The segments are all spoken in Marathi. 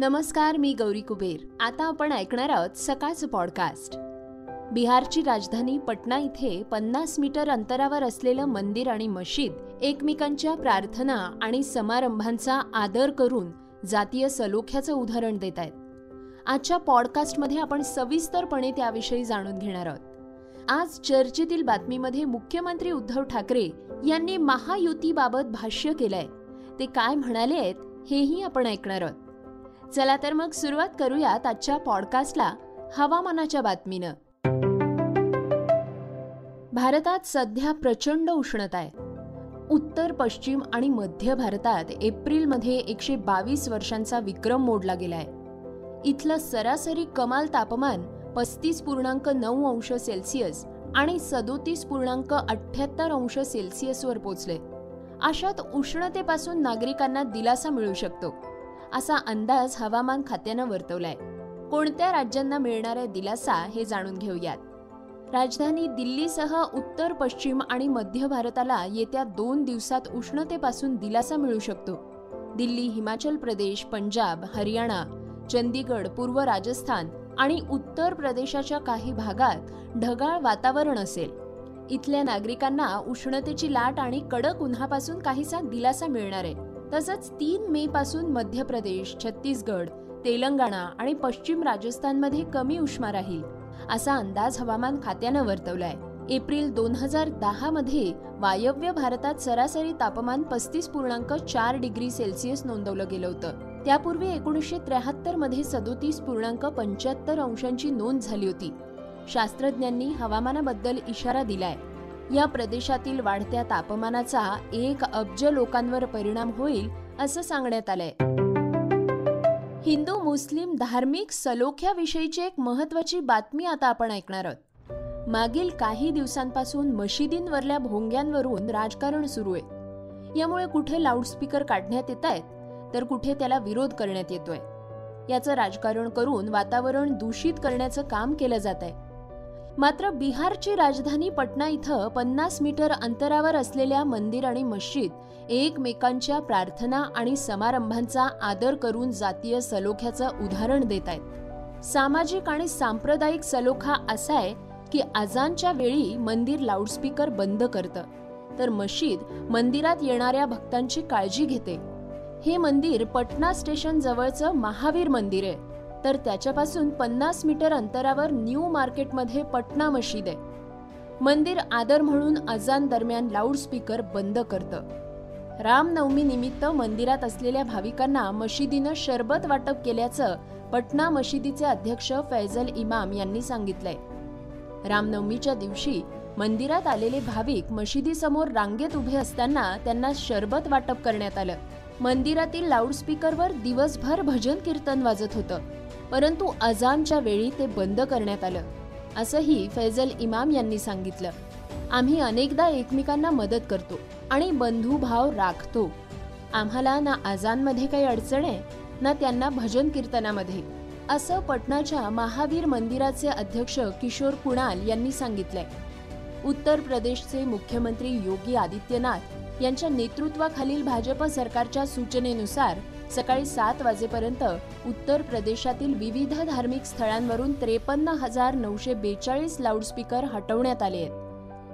नमस्कार मी गौरी कुबेर. आता आपण ऐकणार आहोत सकाळचं पॉडकास्ट बिहारची राजधानी पटना इथे पन्नास मीटर अंतरावर असलेलं मंदिर आणि मशीद एकमेकांच्या प्रार्थना आणि समारंभांचा आदर करून जातीय सलोख्याचं उदाहरण देत आहेत. आजच्या पॉडकास्टमध्ये आपण सविस्तरपणे त्याविषयी जाणून घेणार आहोत. आज चर्चेतील बातमीमध्ये मुख्यमंत्री उद्धव ठाकरे यांनी महायुतीबाबत भाष्य केलंय. ते काय म्हणाले आहेत हेही आपण ऐकणार आहोत. चला तर मग सुरुवात करूयात आजच्या पॉडकास्टला हवामानाच्या बातमीनं. भारतात सध्या प्रचंड उष्णता आहे. उत्तर पश्चिम आणि मध्य भारतात एप्रिलमध्ये एकशे बावीस वर्षांचा विक्रम मोडला गेलाय इथलं सरासरी कमाल तापमान पस्तीस पूर्णांक नऊ अंश सेल्सिअस आणि सदोतीस पूर्णांक अठ्ठ्याहत्तर अंश सेल्सिअसवर पोचले अशात उष्णतेपासून नागरिकांना दिलासा मिळू शकतो. असा अंदाज हवामान खात्यानं वर्तवलाय. कोणत्या राज्यांना मिळणाऱ्या दिलासा हे जाणून घेऊयात. राजधानी दिल्लीसह उत्तर पश्चिम आणि मध्य भारताला येत्या दोन दिवसात उष्णतेपासून दिलासा मिळू शकतो. दिल्ली हिमाचल प्रदेश पंजाब हरियाणा चंदीगड पूर्व राजस्थान आणि उत्तर प्रदेशाच्या काही भागात ढगाळ वातावरण असेल. इथल्या नागरिकांना उष्णतेची लाट आणि कडक उन्हापासून काहीसा दिलासा मिळणार आहे. तसंच तीन मे पासून मध्य प्रदेश छत्तीसगड तेलंगणा आणि पश्चिम राजस्थानमध्ये कमी उष्मा राहील असा अंदाज हवामान खात्यानं वर्तवलाय. एप्रिल दोन हजार दहा मध्ये वायव्य भारतात सरासरी तापमान पस्तीस पूर्णांक चार डिग्री सेल्सिअस नोंदवलं गेलं होतं. त्यापूर्वी एकोणीसशे त्र्याहत्तरमध्ये सदोतीस पूर्णांक पंच्याहत्तर अंशांची नोंद झाली होती. शास्त्रज्ञांनी हवामानाबद्दल इशारा दिलाय. या प्रदेशातील वाढत्या तापमानाचा एक अब्ज लोकांवर परिणाम होईल असं सांगण्यात आलंय. हिंदू मुस्लिम धार्मिक सलोख्याविषयीची एक महत्वाची बातमी आता आपण ऐकणार आहोत. मागील काही दिवसांपासून मशिदींवरल्या भोंग्यांवरून राजकारण सुरू आहे. यामुळे कुठे लाऊडस्पीकर काढण्यात येत आहेत तर कुठे त्याला विरोध करण्यात येतोय. याचं राजकारण करून वातावरण दूषित करण्याचं काम केलं जात आहे. मात्र बिहारची राजधानी पटना इथं पन्नास मीटर अंतरावर असलेल्या मंदिर आणि मशीद एकमेकांच्या प्रार्थना आणि समारंभांचा आदर करून जातीय सलोख्याचं उदाहरण देत आहेत. सामाजिक आणि सांप्रदायिक सलोखा असा आहे की अजानच्या वेळी मंदिर लाऊडस्पीकर बंद करतं. तर मशीद मंदिरात येणाऱ्या भक्तांची काळजी घेते. हे मंदिर पटना स्टेशन जवळचं महावीर मंदिर आहे. तर त्याच्यापासून पन्नास मीटर अंतरावर न्यू मार्केटमध्ये पटना मशीद आहे. मंदिर आदर म्हणून अजान दरम्यान लाऊडस्पीकर बंद करतं. रामनवमी निमित्त मंदिरात असलेल्या भाविकांना मशिदीनं शरबत वाटप केल्याचं पटना मशिदीचे अध्यक्ष फैजल इमाम यांनी सांगितलंय. रामनवमीच्या दिवशी मंदिरात आलेले भाविक मशिदीसमोर रांगेत उभे असताना त्यांना शरबत वाटप करण्यात आलं. मंदिरातील लाऊडस्पीकरवर दिवसभर भजन कीर्तन वाजत होतं. परंतु अजानच्या वेळी ते बंद करण्यात आलं असंही फैजल इमाम यांनी सांगितलं. आम्ही अनेकदा एकमेकांना मदत करतो आणि बंधुभाव राखतो. आम्हाला ना आजानमध्ये काही अडचण आहे ना त्यांना भजन कीर्तनामध्ये असं पटनाच्या महावीर मंदिराचे अध्यक्ष किशोर कुणाल यांनी सांगितलंय. उत्तर प्रदेशचे मुख्यमंत्री योगी आदित्यनाथ यांच्या नेतृत्वाखालील भाजप सरकारच्या सूचनेनुसार सकाळी सात वाजेपर्यंत उत्तर प्रदेशातील विविध धार्मिक स्थळांवरून त्रेपन्न हजार नऊशे बेचाळीस लाऊडस्पीकर हटवण्यात आले आहेत.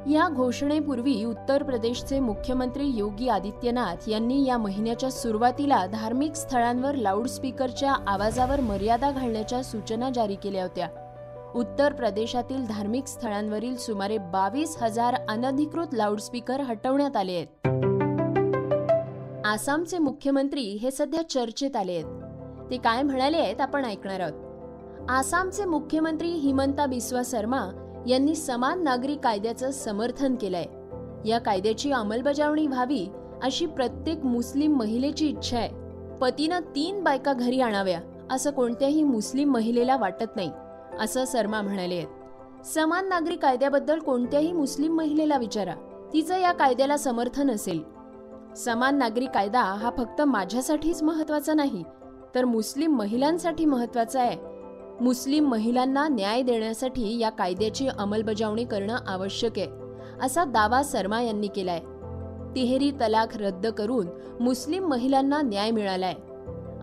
या घोषणेपूर्वी उत्तर प्रदेशचे मुख्यमंत्री योगी आदित्यनाथ यांनी या महिन्याच्या सुरुवातीला धार्मिक स्थळांवर लाऊडस्पीकरच्या आवाजावर मर्यादा घालण्याच्या सूचना जारी केल्या होत्या. उत्तर प्रदेशातील धार्मिक स्थळांवरील सुमारे बावीस हजार अनधिकृत लाऊडस्पीकर हटवण्यात आले आहेत. आसामचे मुख्यमंत्री हे सध्या चर्चेत आले आहेत. ते काय म्हणाले आहेत आपण ऐकणार आहोत. आसामचे मुख्यमंत्री हिमंता बिस्वा शर्मा यांनी समान नागरी कायद्याचं समर्थन केलंय. या कायद्याची अंमलबजावणी व्हावी अशी प्रत्येक मुस्लिम महिलेची इच्छा आहे. पतीनं तीन बायका घरी आणाव्या असं कोणत्याही मुस्लिम महिलेला वाटत नाही असं शर्मा म्हणाले आहेत. समान नागरी कायद्याबद्दल कोणत्याही मुस्लिम महिलेला विचारा. तिचं या कायद्याला समर्थन असेल. समान नागरी कायदा हा फक्त माझ्यासाठीच महत्त्वाचा नाही तर मुस्लिम महिलांसाठी महत्त्वाचा आहे. मुस्लिम महिलांना न्याय देण्यासाठी या कायद्याची अंमलबजावणी करणं आवश्यक आहे असा दावा शर्मा यांनी केलाय. तिहेरी तलाक रद्द करून मुस्लिम महिलांना न्याय मिळालाय.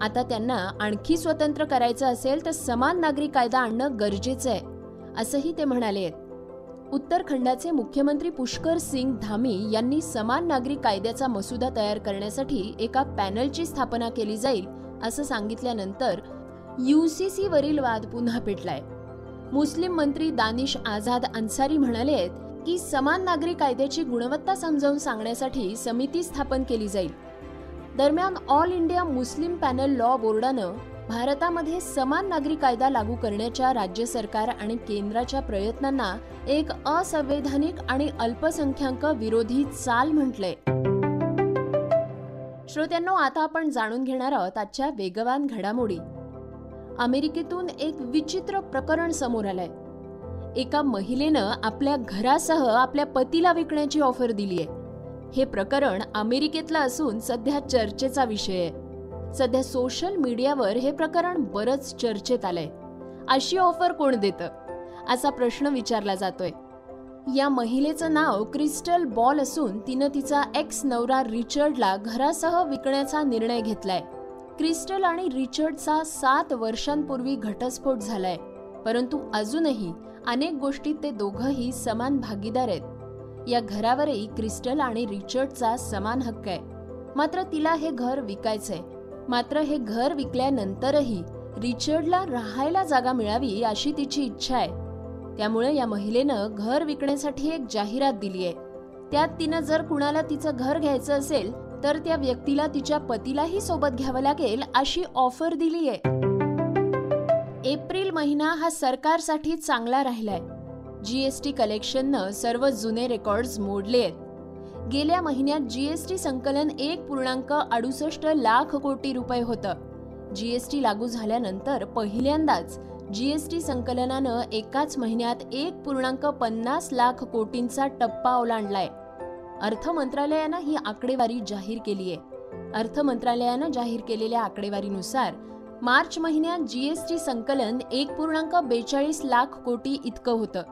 आता त्यांना आणखी स्वतंत्र करायचं असेल तर समान नागरी कायदा आणणं गरजेचं आहे असंही ते म्हणाले उत्तरखंडाचे मुख्यमंत्री पुष्कर सिंग धामी यांनी समान नागरी कायद्याचा मसुदा तयार करण्यासाठी एका पॅनलची स्थापना केली जाईल असं सांगितल्यानंतर युसीसी वरील वाद पुन्हा पेटलाय. मुस्लिम मंत्री दानिश आझाद अन्सारी म्हणाले आहेत की समान नागरी कायद्याची गुणवत्ता समजावून सांगण्यासाठी समिती स्थापन केली जाईल. दरम्यान all India Muslim personal law बोर्डानं भारतामध्ये समान नागरी कायदा लागू करण्याच्या राज्य सरकार आणि केंद्राच्या प्रयत्नांना एक असंवैधानिक आणि अल्पसंख्याक विरोधी चाल म्हटलंय श्रोत्यांनो आता आपण जाणून घेणार आहोत आजच्या वेगवान घडामोडी. अमेरिकेतून एक विचित्र प्रकरण समोर आलंय. एका महिलेनं आपल्या घरासह आपल्या पतीला विकण्याची ऑफर दिली आहे. हे प्रकरण अमेरिकेतलं असून सध्या चर्चेचा विषय आहे. सध्या सोशल मीडियावर हे प्रकरण बरंच चर्चेत आलंय. अशी ऑफर कोण देतं? असा प्रश्न विचारला जातोय. या महिलेचं नाव क्रिस्टल बॉल असून तिनं तिचा एक्स नवरा रिचर्डला घरासह विकण्याचा निर्णय घेतलाय. क्रिस्टल आणि रिचर्डचा सात वर्षांपूर्वी घटस्फोट झालाय. परंतु अजूनही अनेक गोष्टीत ते दोघंही समान भागीदार आहेत. या घरावरही क्रिस्टल आणि रिचर्डचा समान हक्क आहे. मात्र तिला हे घर विकायचंय. मात्र हे घर विकल्यानंतरही रिचर्डला राहायला जागा मिळावी अशी तिची इच्छा आहे. त्यामुळे या महिलेनं घर विकण्यासाठी एक जाहिरात दिली आहे. त्यात तिनं जर कुणाला तिचं घर घ्यायचं असेल तर त्या व्यक्तीला तिच्या पतीलाही सोबत घ्यावं लागेल अशी ऑफर दिली आहे. एप्रिल महिना हा सरकारसाठी चांगला राहिलाय. जीएसटी कलेक्शननं सर्व जुने रेकॉर्ड्स मोडले आहेत. गेल्या महिन्यात जीएसटी संकलन एक पूर्णांक अडुसष्ट लाख कोटी रुपये होतं. जीएसटी लागू झाल्यानंतर पहिल्यांदाच जीएसटी संकलनानं एकाच महिन्यात एक पूर्णांक पन्नास लाख कोटींचा टप्पा ओलांडलाय. अर्थ मंत्रालयानं ही आकडेवारी जाहीर केली आहे. अर्थ मंत्रालयानं जाहीर केलेल्या आकडेवारीनुसार मार्च महिन्यात जीएसटी संकलन एक पूर्णांक बेचाळीस लाख कोटी इतकं होतं.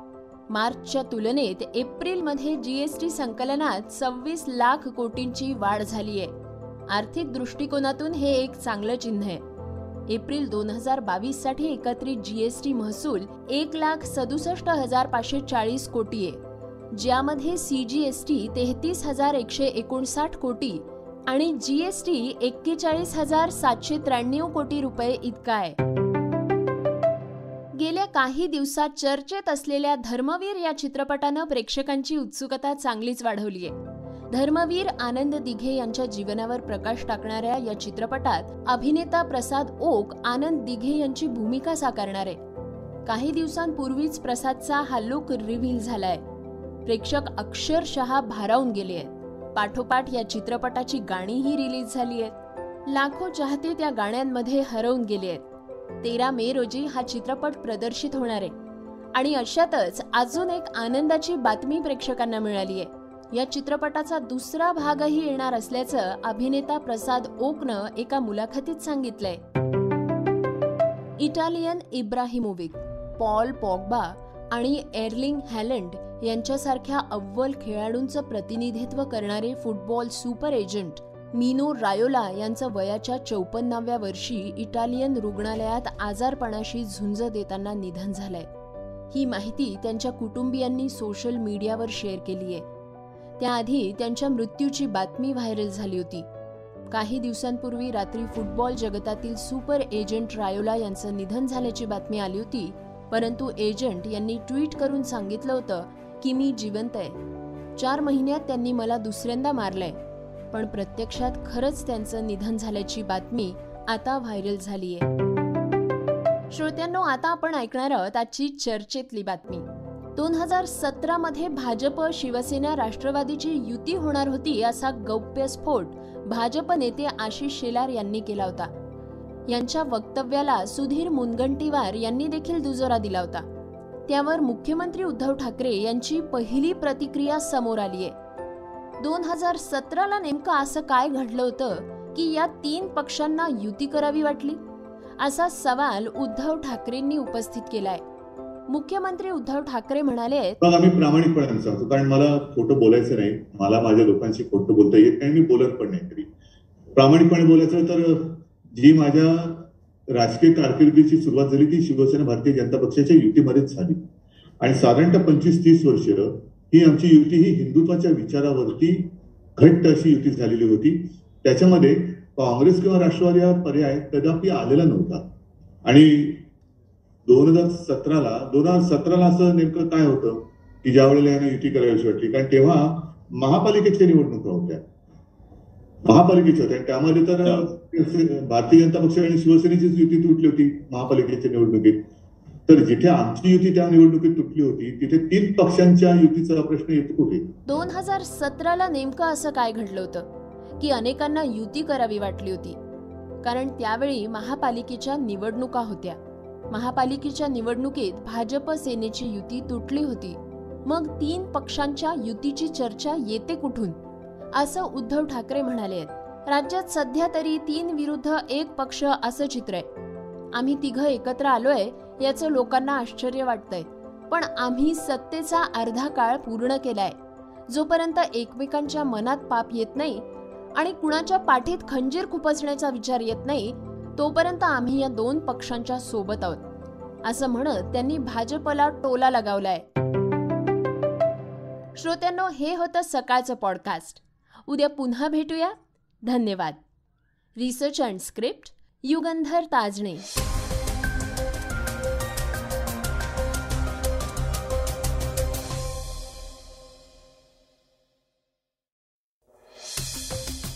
मार्चच्या तुलनेत एप्रिलमध्ये जीएसटी संकलनात सव्वीस लाख कोटींची वाढ झाली आहे आर्थिक दृष्टिकोनातून हे एक चांगलं चिन्ह आहे. एप्रिल दोन हजार बावीससाठी एकत्रित जीएसटी महसूल एक लाख सदुसष्ट हजार पाचशे चाळीस कोटी आहे ज्यामध्ये सीजीएसटी तेहतीस हजार एकशे एकोणसाठ कोटी आणि जीएसटी एक्केचाळीस हजार सातशे त्र्याण्णव कोटी रुपये इतका आहे. गेल्या काही दिवसात चर्चेत असलेल्या धर्मवीर या चित्रपटानं प्रेक्षकांची उत्सुकता चांगलीच वाढवली आहे धर्मवीर आनंद दिघे यांच्या जीवनावर प्रकाश टाकणाऱ्या या चित्रपटात अभिनेता प्रसाद ओक आनंद दिघे यांची भूमिका साकारणार. आहे काही दिवसांपूर्वीच प्रसादचा हा लुक रिव्हील झालाय. प्रेक्षक अक्षरशः भारावून गेले आहेत. पाठोपाठ या चित्रपटाची गाणीही रिलीज झाली आहेत. लाखो चाहते त्या गाण्यांमध्ये हरवून गेले आहेत. तेरा मे रोजी हा चित्रपट प्रदर्शित होणार आहे. आणि अशातच अजून एक आनंदाची बातमी प्रेक्षकांना मिळाली आहे. या चित्रपटाचा दुसरा भागही येणार असल्याचं अभिनेता प्रसाद ओकनं एका मुलाखतीत सांगितलंय. इटालियन इब्राहिमोविक पॉल पॉगबा आणि एर्लिंग हॅलंड यांच्यासारख्या अव्वल खेळाडूंचं प्रतिनिधित्व करणारे football super agent Mino Raiola यांचं वयाच्या चौपन्नाव्या वर्षी इटालियन रुग्णालयात आजारपणाशी झुंज देताना निधन झालंय. ही माहिती त्यांच्या कुटुंबियांनी सोशल मीडियावर शेअर केली आहे त्याआधी त्यांच्या मृत्यूची बातमी व्हायरल झाली होती. काही दिवसांपूर्वी रात्री फुटबॉल जगतातील सुपर एजंट रायोला यांचं निधन झाल्याची बातमी आली होती परंतु एजंट यांनी ट्विट करून सांगितलं होतं की मी जिवंत आहे. चार महिन्यात त्यांनी मला दुसऱ्यांदा मारलंय पण प्रत्यक्षात खरंच त्यांचं निधन झाल्याची बातमी आता व्हायरल झालीय. श्रोत्यांनो आता आपण ऐकणार आहोत आजची चर्चेतली बातमी. दोन हजार सतरामध्ये भाजप शिवसेना राष्ट्रवादीची युती होणार होती असा गौप्यस्फोट भाजप नेते आशिष शेलार यांनी केला होता. यांच्या वक्तव्याला सुधीर मुनगंटीवार यांनी देखील दुजोरा दिला होता. त्यावर मुख्यमंत्री उद्धव ठाकरे यांची पहिली प्रतिक्रिया समोर आली आहे दोन हजार सतराला नेमकं असं काय घडलं होतं की या तीन पक्षांना युती करावी वाटली? असा सवाल उद्धव ठाकरेंनी उपस्थित केलाय. मुख्यमंत्री उद्धव ठाकरे म्हणाले आम्ही प्रामाणिकपणे सांगतो कारण मला खोटं बोलायचं नाही. मला माझ्या लोकांशी खोटं बोलता येत नाही मी बोलत पण नाही तरी. प्रामाणिकपणे बोलायचं तर जी माझ्या राजकीय कारकिर्दीची सुरुवात झाली ती शिवसेना भारतीय जनता पक्षाच्या युतीमध्येच झाली. आणि साधारणतः पंचवीस तीस वर्ष ही आमची युती ही हिंदुत्वाच्या विचारावरती घट्ट अशी युती झालेली होती. त्याच्यामध्ये काँग्रेस किंवा राष्ट्रवादी हा पर्याय कदापि आलेला नव्हता. आणि दोन हजार सतराला दोन हजार सतराला असं नेमकं काय होतं? की ज्या वेळेला यांना युती करावीशी वाटली कारण तेव्हा महापालिकेच्या निवडणुका होत्या. महापालिकेच्या होत्या. आणि त्यामध्ये तर भारतीय जनता पक्ष आणि शिवसेनेचीच युती तुटली होती महापालिकेच्या निवडणुकीत. तर जिथे आमची युती त्या निवडणुकीत तुटली होती तिथे तीन पक्षांच्या युतीचा प्रश्न येतो कुठे? दोन हजार सतराला नेमकं असं काय घडलं होतं? की अनेकांना युती करावी वाटली होती. कारण त्यावेळी महापालिकेच्या निवडणुका होत्या. महापालिकेच्या निवडणुकीत भाजप सेनेची युती तुटली होती. मग तीन पक्षांच्या युतीची चर्चा येते कुठून? असं उद्धव ठाकरे म्हणाले आहेत. राज्यात सध्या तरी तीन विरुद्ध एक पक्ष असं चित्र आहे. आम्ही तिघं एकत्र आलोय याचं लोकांना आश्चर्य वाटतंय. पण आम्ही सत्तेचा अर्धा काळ पूर्ण केलाय. जोपर्यंत एकमेकांच्या मनात पाप येत नाही आणि कुणाच्या पाठीत खंजीर खुपसण्याचा विचार येत नाही तोपर्यंत आम्ही या दोन पक्षांच्या सोबत आहोत. असं म्हणत त्यांनी भाजपला टोला लगावलाय. श्रोत्यांनो हे होतं सकाळचं पॉडकास्ट उद्या पुन्हा भेटूया. धन्यवाद. Research and script Yugandhar Tajne.